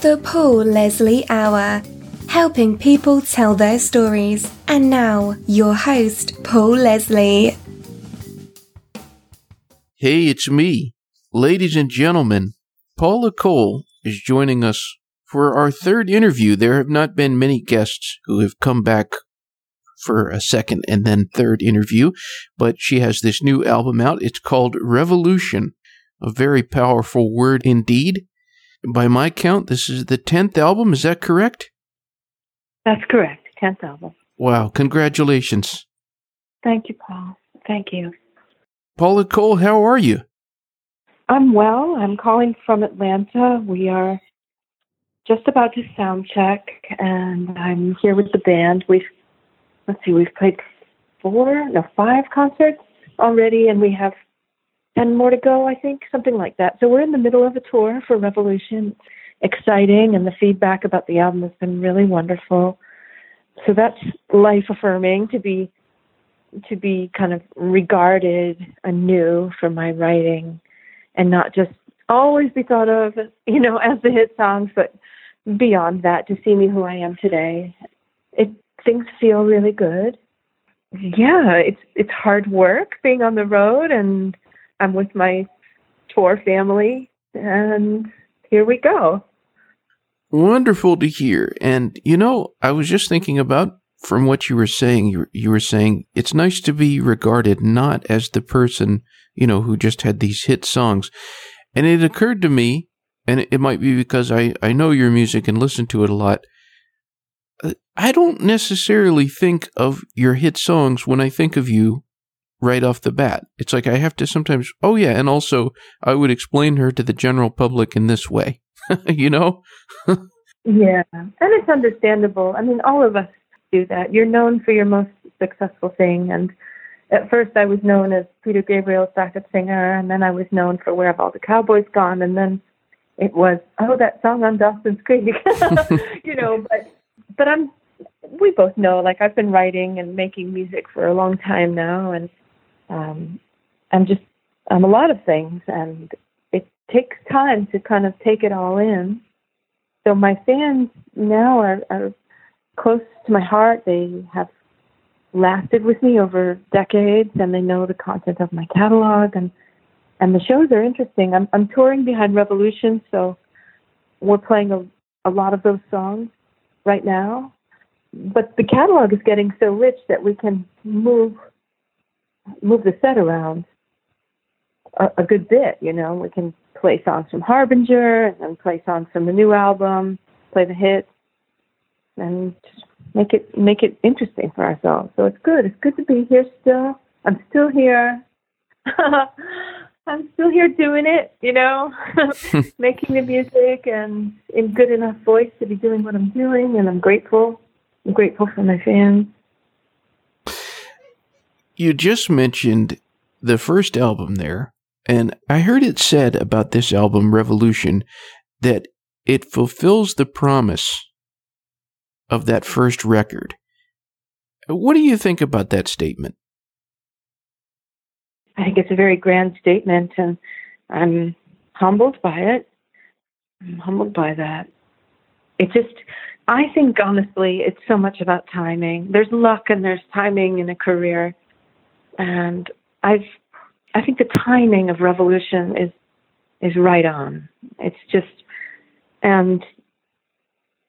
The Paul Leslie Hour, helping people tell their stories. And now, your host, Paul Leslie. Hey, it's me. Ladies and gentlemen, Paula Cole is joining us for our third interview. There have not been many guests who have come back for a second and then third interview, but she has this new album out. It's called Revolution, a very powerful word indeed. By my count, this is the 10th album. Is that correct? That's correct. 10th album. Wow. Congratulations. Thank you, Paul. Thank you. Paula Cole, how are you? I'm well. I'm calling from Atlanta. We are just about to sound check, and I'm here with the band. We've let's see, we've played four, no, five concerts already, and we have 10 more to go, I think, something like that. So we're in the middle of a tour for Revolution. Exciting, and the feedback about the album has been really wonderful. So that's life affirming to be to be kind of regarded anew for my writing and not just always be thought of, you know, as the hit songs, but beyond that, to see me who I am today. It things feel really good. Yeah, it's it's hard work being on the road and I'm with my tour family and here we go. Wonderful to hear. And you know, I was just thinking about from what you were saying, you, you were saying it's nice to be regarded not as the person, you know, who just had these hit songs. And it occurred to me, and it might be because I, I know your music and listen to it a lot, uh, I don't necessarily think of your hit songs when I think of you right off the bat. It's like I have to sometimes, oh yeah, and also I would explain her to the general public in this way, you know? yeah, and it's understandable. I mean, all of us do that. You're known for your most successful thing. And at first I was known as Peter Gabriel's backup singer, and then I was known for Where Have All the Cowboys Gone, and then it was, oh, that song on Dawson's Creek, you know, but but I'm we both know like I've been writing and making music for a long time now and um I'm just I'm a lot of things and it takes time to kind of take it all in. So my fans now are, are close to my heart. They have lasted with me over decades and they know the content of my catalog and and the shows are interesting. I'm I'm touring behind Revolution, so we're playing a, a lot of those songs right now. But the catalog is getting so rich that we can move move the set around a, a good bit. You know, we can play songs from Harbinger and then play songs from the new album, play the hits, and make it make it interesting for ourselves. So it's good. It's good to be here still. I'm still here. I'm still here doing it, you know, making the music and in good enough voice to be doing what I'm doing, and I'm grateful. I'm grateful for my fans. You just mentioned the first album there, and I heard it said about this album, Revolution, that it fulfills the promise of that first record. What do you think about that statement? I think it's a very grand statement, and I'm humbled by it. I'm humbled by that. It just, I think honestly, it's so much about timing. There's luck and there's timing in a career, and I've, I think the timing of Revolution is is right on. It's just, and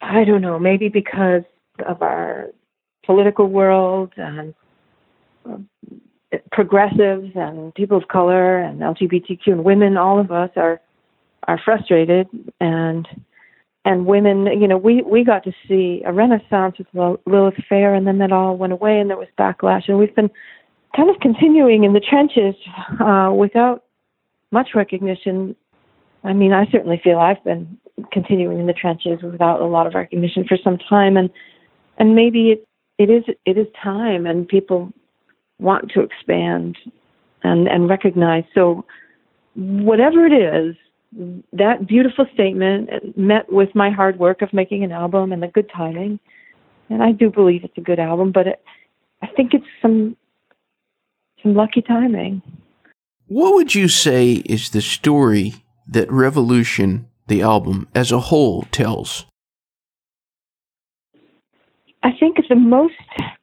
I don't know, maybe because of our political world and uh, progressives and people of color and LGBTQ and women, all of us are are frustrated and and women, you know, we we got to see a renaissance with Lilith Fair, and then that all went away, and there was backlash, and we've been kind of continuing in the trenches uh, without much recognition. I mean, I certainly feel I've been continuing in the trenches without a lot of recognition for some time, and and maybe it it is it is time, and people want to expand and, and recognize. So, whatever it is, that beautiful statement met with my hard work of making an album and the good timing. And I do believe it's a good album, but it, I think it's some some lucky timing. What would you say is the story that Revolution the album as a whole tells? I think the most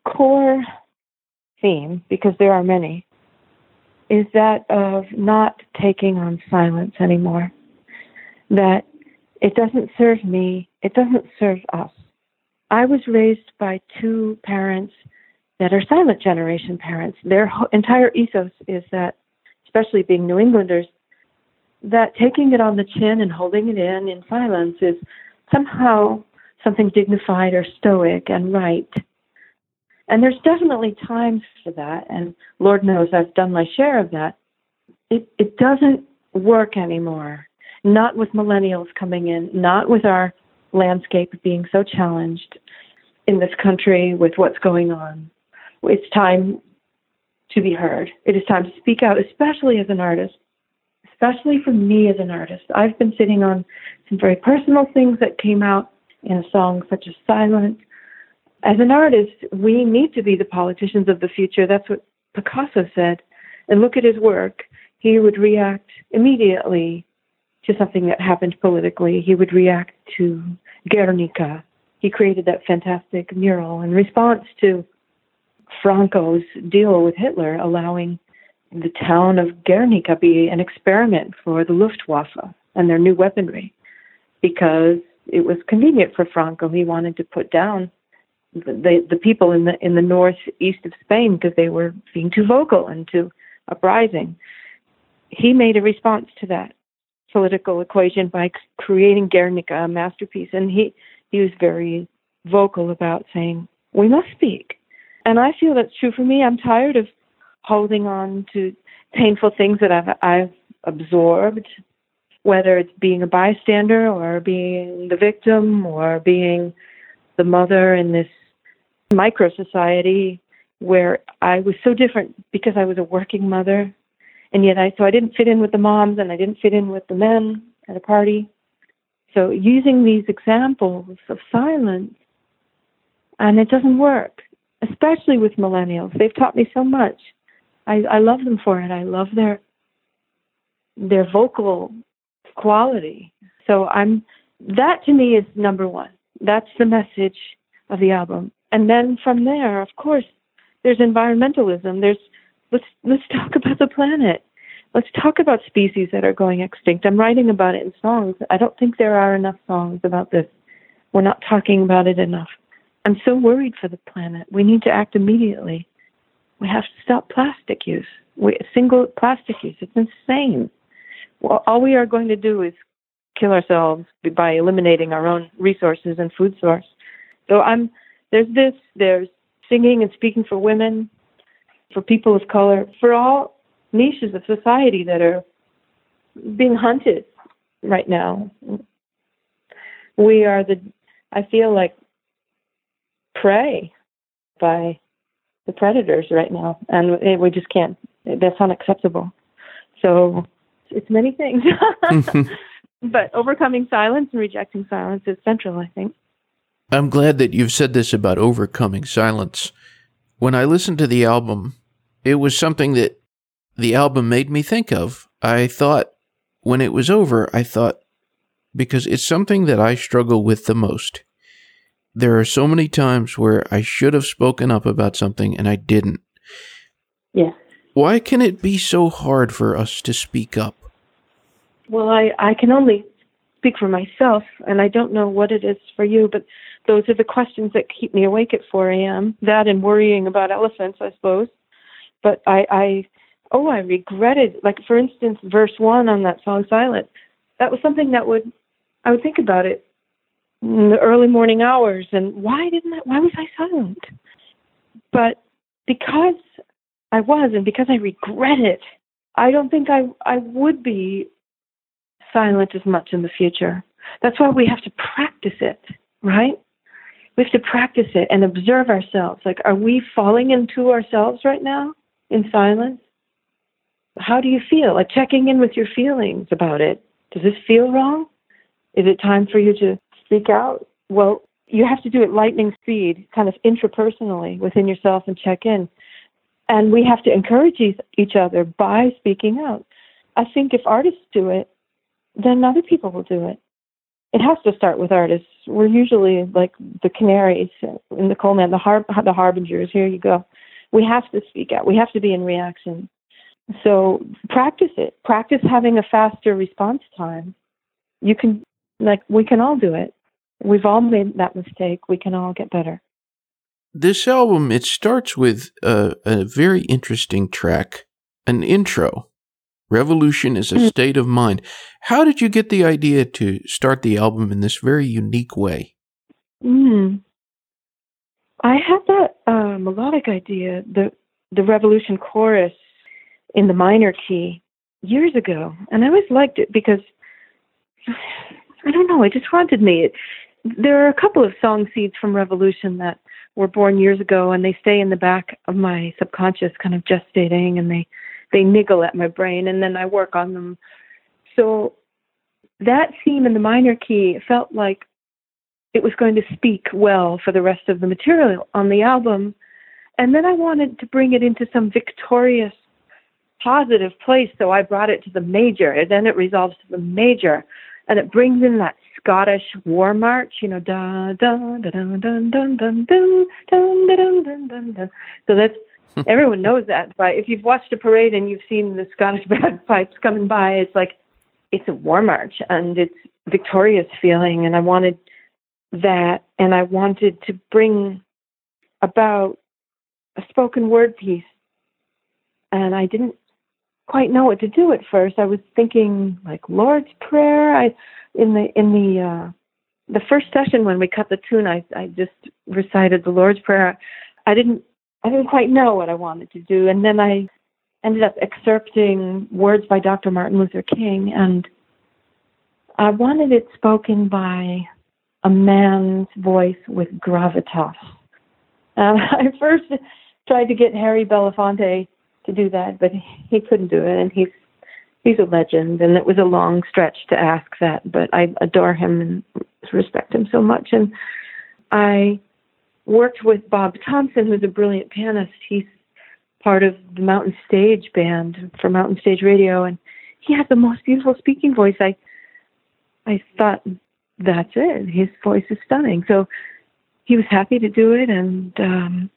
core theme, because there are many, is that of not taking on silence anymore. That it doesn't serve me, it doesn't serve us. I was raised by two parents that are silent generation parents. Their entire ethos is that, especially being New Englanders, that taking it on the chin and holding it in in silence is somehow something dignified or stoic and right. And there's definitely times for that, and Lord knows I've done my share of that. It it doesn't work anymore. Not with millennials coming in, not with our landscape being so challenged in this country with what's going on. It's time to be heard. It is time to speak out, especially as an artist especially for me as an artist. I've been sitting on some very personal things that came out in a song such as Silent. As an artist, we need to be the politicians of the future. That's what Picasso said. And look at his work. He would react immediately to something that happened politically. He would react to Guernica. He created that fantastic mural in response to Franco's deal with Hitler, allowing the town of Guernica be an experiment for the Luftwaffe and their new weaponry because it was convenient for Franco. He wanted to put down the, the, people in the in the northeast of Spain because they were being too vocal and too uprising. He made a response to that political equation by creating Guernica, a masterpiece, and he he was very vocal about saying we must speak. And I feel that's true for me. I'm tired of holding on to painful things that I've I've absorbed, whether it's being a bystander or being the victim or being the mother in this micro society where I was so different because I was a working mother and yet I so I didn't fit in with the moms and I didn't fit in with the men at a party. So using these examples of silence and it doesn't work, especially with millennials. They've taught me so much. I, I love them for it. I love their their vocal quality. So I'm that to me is number one. That's the message of the album. And then from there, of course, there's environmentalism. There's let's let's talk about the planet. Let's talk about species that are going extinct. I'm writing about it in songs. I don't think there are enough songs about this. We're not talking about it enough. I'm so worried for the planet. We need to act immediately. We have to stop plastic use. We, single plastic use. It's insane. Well, all we are going to do is kill ourselves by eliminating our own resources and food source. So I'm there's this. There's singing and speaking for women, for people of color, for all niches of society that are being hunted right now. We are the. I feel like prey by the predators right now, and we just can't. That's unacceptable. So it's many things, but overcoming silence and rejecting silence is central. I think. I'm glad that you've said this about overcoming silence. When I listened to the album, it was something that the album made me think of. I thought when it was over, I thought because it's something that I struggle with the most. There are so many times where I should have spoken up about something and I didn't. Yeah. Why can it be so hard for us to speak up? Well, I, I can only speak for myself, and I don't know what it is for you, but those are the questions that keep me awake at 4 a.m. That and worrying about elephants, I suppose. But I, I, oh, I regretted, like, for instance, verse one on that song Silent. That was something that would, I would think about it in the early morning hours and why didn't I, why was I silent? But because I was and because I regret it, I don't think I I would be silent as much in the future. That's why we have to practice it, right? We have to practice it and observe ourselves. Like, are we falling into ourselves right now in silence? How do you feel? Like checking in with your feelings about it. Does this feel wrong? Is it time for you to speak out? Well, you have to do it lightning speed, kind of intrapersonally within yourself and check in. And we have to encourage each other by speaking out. I think if artists do it, then other people will do it. it has to start with artists. We're usually like the canaries in the coal mine, the har- the harbingers. Here you go. We have to speak out. We have to be in reaction. So practice it. Practice having a faster response time. You can, like, we can all do it. We've all made that mistake. We can all get better. This album, it starts with a, a very interesting track, an intro. Revolution is a mm. state of mind. How did you get the idea to start the album in this very unique way? Mm. I had that uh, melodic idea, the the Revolution chorus in the minor key years ago, and I always liked it because I don't know, it just haunted me. It, there are a couple of song seeds from Revolution that were born years ago, and they stay in the back of my subconscious, kind of gestating, and they they niggle at my brain, and then I work on them. So that theme in the minor key felt like it was going to speak well for the rest of the material on the album. And then I wanted to bring it into some victorious, positive place, so I brought it to the major, and then it resolves to the major, and it brings in that Scottish war march, you know, da da da da da da da da da da da da. So that's everyone knows that. But if you've watched a parade and you've seen the Scottish bagpipes coming by, it's like it's a war march and it's victorious feeling. And I wanted that, and I wanted to bring about a spoken word piece. And I didn't quite know what to do at first. I was thinking like Lord's Prayer. I in the in the uh, the first session when we cut the tune, I I just recited the Lord's Prayer. I didn't I didn't quite know what I wanted to do, and then I ended up excerpting words by Dr. Martin Luther King, and I wanted it spoken by a man's voice with gravitas. Uh, I first tried to get Harry Belafonte to do that, but he couldn't do it, and he's he's a legend, and it was a long stretch to ask that, but I adore him and respect him so much, and I worked with Bob Thompson, who's a brilliant pianist. He's part of the Mountain Stage band for Mountain Stage Radio, and he has the most beautiful speaking voice. I I thought that's it. His voice is stunning. So he was happy to do it, and um,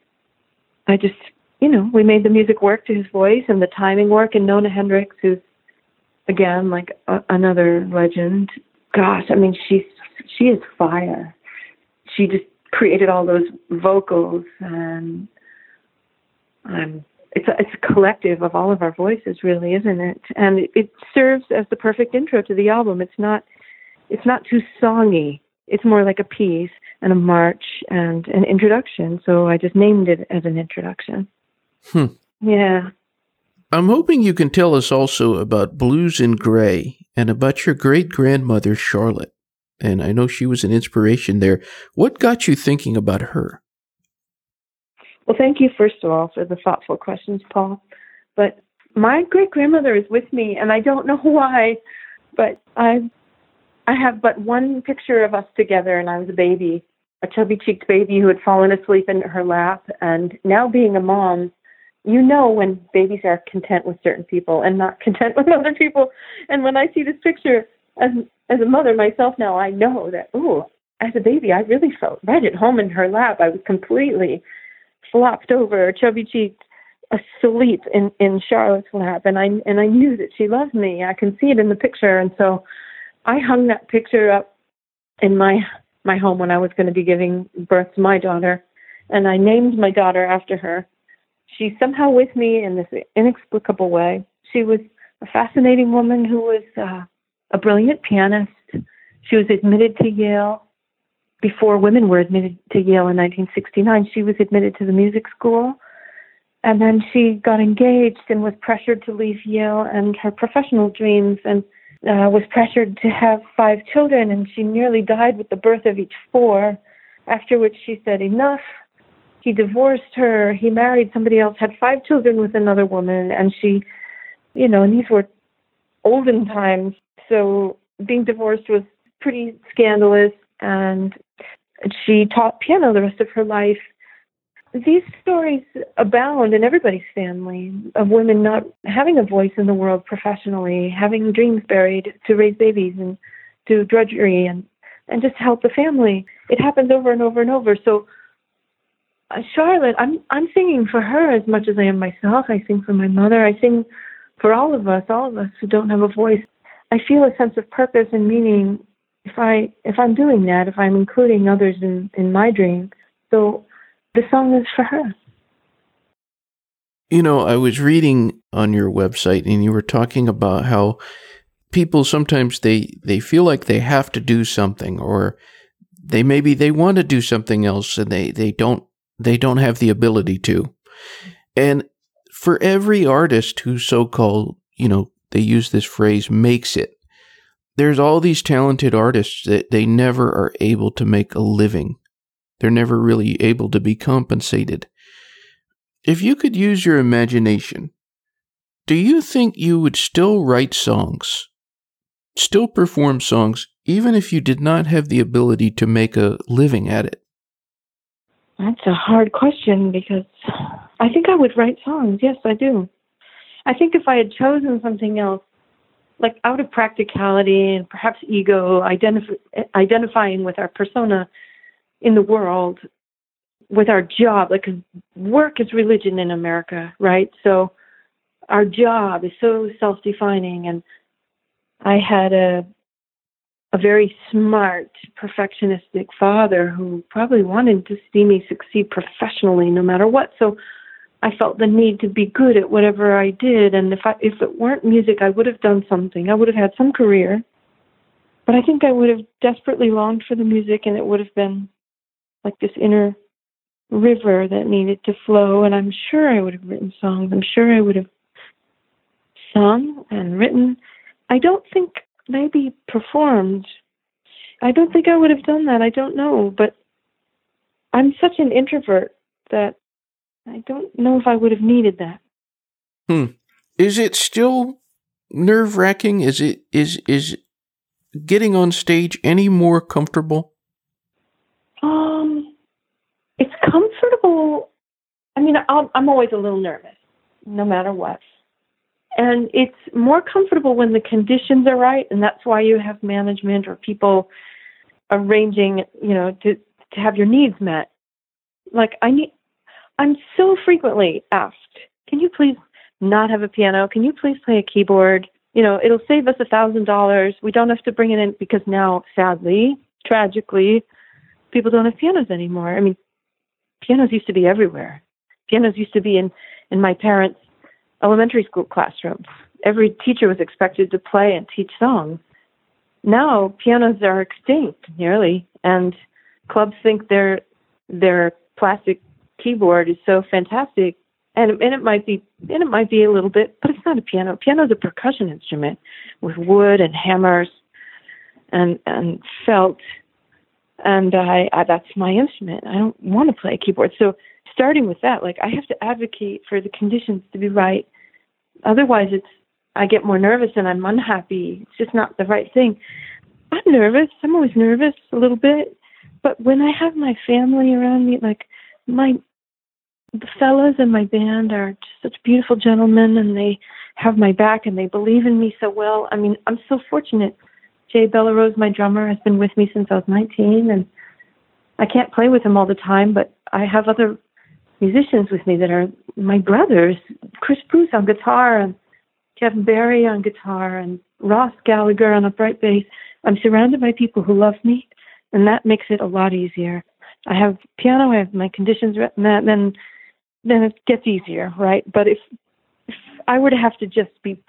I just you know we made the music work to his voice and the timing work. And Nona Hendryx, who's again like a, another legend. Gosh, I mean she's she is fire. She just created all those vocals and um, it's a, it's a collective of all of our voices really isn't it and it, it serves as the perfect intro to the album it's not it's not too songy it's more like a piece and a march and an introduction so i just named it as an introduction hmm. yeah i'm hoping you can tell us also about blues in gray and about your great grandmother charlotte and I know she was an inspiration there. What got you thinking about her? Well, thank you, first of all, for the thoughtful questions, Paul. But my great grandmother is with me, and I don't know why, but I, I have but one picture of us together, and I was a baby, a chubby cheeked baby who had fallen asleep in her lap. And now, being a mom, you know when babies are content with certain people and not content with other people. And when I see this picture, as as a mother myself now, I know that, oh, as a baby, I really felt right at home in her lap. I was completely flopped over, chubby cheeked, asleep in in Charlotte's lap, and I and I knew that she loved me. I can see it in the picture, and so I hung that picture up in my my home when I was going to be giving birth to my daughter, and I named my daughter after her. She's somehow with me in this inexplicable way. She was a fascinating woman who was uh, a brilliant pianist. She was admitted to Yale before women were admitted to Yale in 1969. She was admitted to the music school. And then she got engaged and was pressured to leave Yale and her professional dreams and uh, was pressured to have five children. And she nearly died with the birth of each four, after which she said, Enough. He divorced her. He married somebody else, had five children with another woman. And she, you know, and these were olden times so being divorced was pretty scandalous, and she taught piano the rest of her life. These stories abound in everybody's family of women not having a voice in the world professionally, having dreams buried to raise babies and do drudgery and and just help the family. It happens over and over and over. So, uh, Charlotte, I'm I'm singing for her as much as I am myself. I sing for my mother. I sing for all of us, all of us who don't have a voice. I feel a sense of purpose and meaning if I if I'm doing that, if I'm including others in in my dream. So, the song is for her. You know, I was reading on your website and you were talking about how people sometimes they they feel like they have to do something or they maybe they want to do something else and they they don't they don't have the ability to. And for every artist who so-called, you know, they use this phrase makes it. There's all these talented artists that they never are able to make a living. They're never really able to be compensated. If you could use your imagination, do you think you would still write songs, still perform songs, even if you did not have the ability to make a living at it? That's a hard question because I think I would write songs. Yes, I do. I think if I had chosen something else, like out of practicality and perhaps ego, identif- identifying with our persona in the world, with our job, like work is religion in America, right? So our job is so self-defining, and I had a a very smart, perfectionistic father who probably wanted to see me succeed professionally, no matter what. So I felt the need to be good at whatever I did, and if I if it weren't music, I would have done something. I would have had some career, but I think I would have desperately longed for the music, and it would have been like this inner river that needed to flow, and I'm sure I would have written songs. I'm sure I would have sung and written. I don't think maybe performed. I don't think I would have done that. I don't know, but I'm such an introvert that I don't know if I would have needed that. Hmm. Is it still nerve wracking? Is it is is getting on stage any more comfortable? Um, it's comfortable. I mean, I'm, I'm always a little nervous, no matter what. And it's more comfortable when the conditions are right, and that's why you have management or people arranging, you know, to to have your needs met. Like I need, I'm so frequently asked, "Can you please not have a piano? Can you please play a keyboard? You know, it'll save us a thousand dollars. We don't have to bring it in because now, sadly, tragically, people don't have pianos anymore. I mean, pianos used to be everywhere. Pianos used to be in in my parents' elementary school classrooms. Every teacher was expected to play and teach songs. Now pianos are extinct nearly, and clubs think their their plastic keyboard is so fantastic. And, and it might be and it might be a little bit, but it's not a piano. Piano is a percussion instrument with wood and hammers and and felt and I, I that's my instrument. I don't want to play a keyboard. So starting with that, like I have to advocate for the conditions to be right. Otherwise, it's I get more nervous and I'm unhappy. It's just not the right thing. I'm nervous. I'm always nervous a little bit, but when I have my family around me, like my the fellas in my band are just such beautiful gentlemen, and they have my back and they believe in me so well. I mean, I'm so fortunate Jay Bellerose, my drummer, has been with me since I was 19, and I can't play with him all the time, but I have other musicians with me that are my brothers. Chris Bruce on guitar, and Kevin Barry on guitar, and Ross Gallagher on upright bass. I'm surrounded by people who love me, and that makes it a lot easier. I have piano, I have my conditions written, then then it gets easier, right? But if if I were to have to just be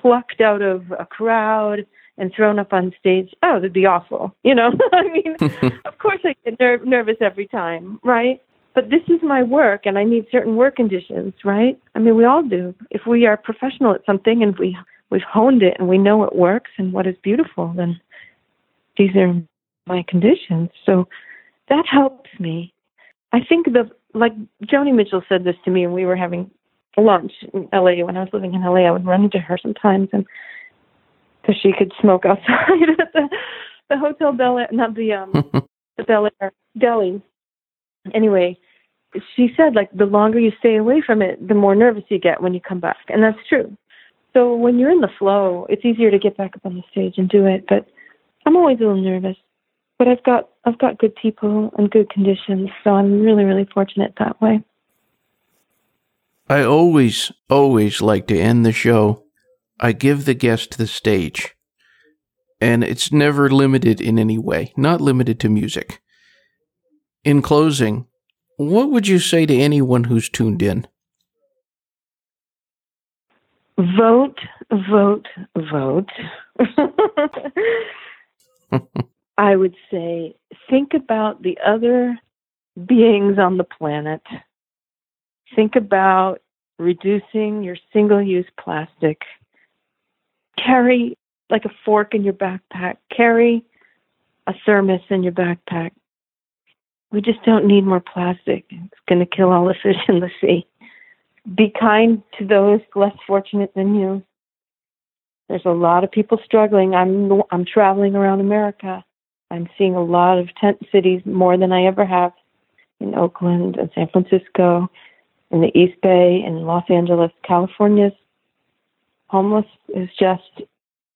plucked out of a crowd and thrown up on stage, oh, that'd be awful. You know, I mean, of course I get ner- nervous every time, right? But this is my work, and I need certain work conditions, right? I mean, we all do. If we are professional at something and we we've honed it and we know what works and what is beautiful, then these are my conditions. So that helps me. I think the like Joni Mitchell said this to me, and we were having lunch in LA when I was living in LA. I would run into her sometimes, and because she could smoke outside at the the Hotel Bel Air, not the um the Bel Air deli. Anyway, she said like the longer you stay away from it, the more nervous you get when you come back, and that's true. So when you're in the flow, it's easier to get back up on the stage and do it. But I'm always a little nervous. but I've got I've got good people and good conditions, so I'm really really fortunate that way. I always, always like to end the show. I give the guest the stage. And it's never limited in any way, not limited to music. In closing, what would you say to anyone who's tuned in? Vote, vote, vote. I would say think about the other beings on the planet. Think about reducing your single use plastic. Carry like a fork in your backpack. Carry a thermos in your backpack. We just don't need more plastic. It's going to kill all the fish in the sea. Be kind to those less fortunate than you. There's a lot of people struggling. I'm I'm traveling around America. I'm seeing a lot of tent cities more than I ever have in Oakland and San Francisco, in the East Bay, in Los Angeles. California's homeless is just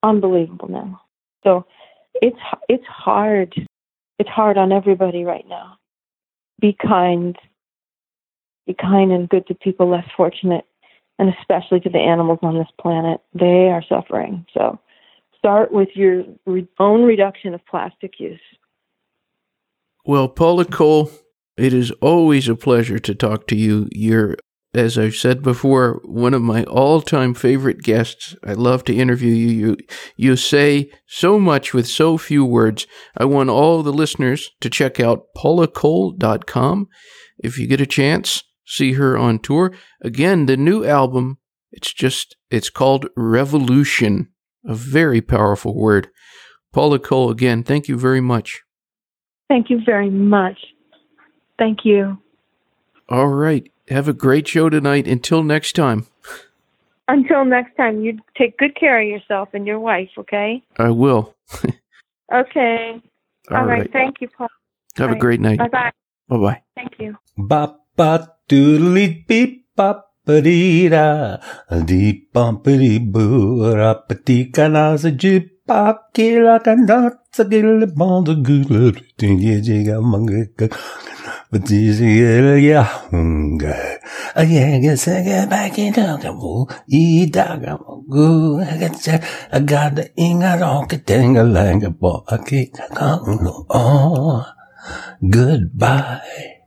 unbelievable now. So it's it's hard. It's hard on everybody right now. Be kind. Be kind and good to people less fortunate, and especially to the animals on this planet. They are suffering. So start with your own reduction of plastic use. Well, Paula Cole, it is always a pleasure to talk to you. You're as I've said before, one of my all-time favorite guests. I love to interview you. You you say so much with so few words. I want all the listeners to check out paulacole.com. If you get a chance, see her on tour. Again, the new album, it's just it's called Revolution. A very powerful word. Paula Cole, again, thank you very much. Thank you very much. Thank you. All right. Have a great show tonight. Until next time. Until next time, you take good care of yourself and your wife, okay? I will. okay. All, All right. right. Thank you, Paul. Have a great night. Bye bye. Bye bye. Thank you. Bop bop doodly beep bop dee da dee bumpity boo rapati kanaza jip but is ya hunga a yega sega back in the woo e daga go I got the inga rock tinga langa bo a kick oh goodbye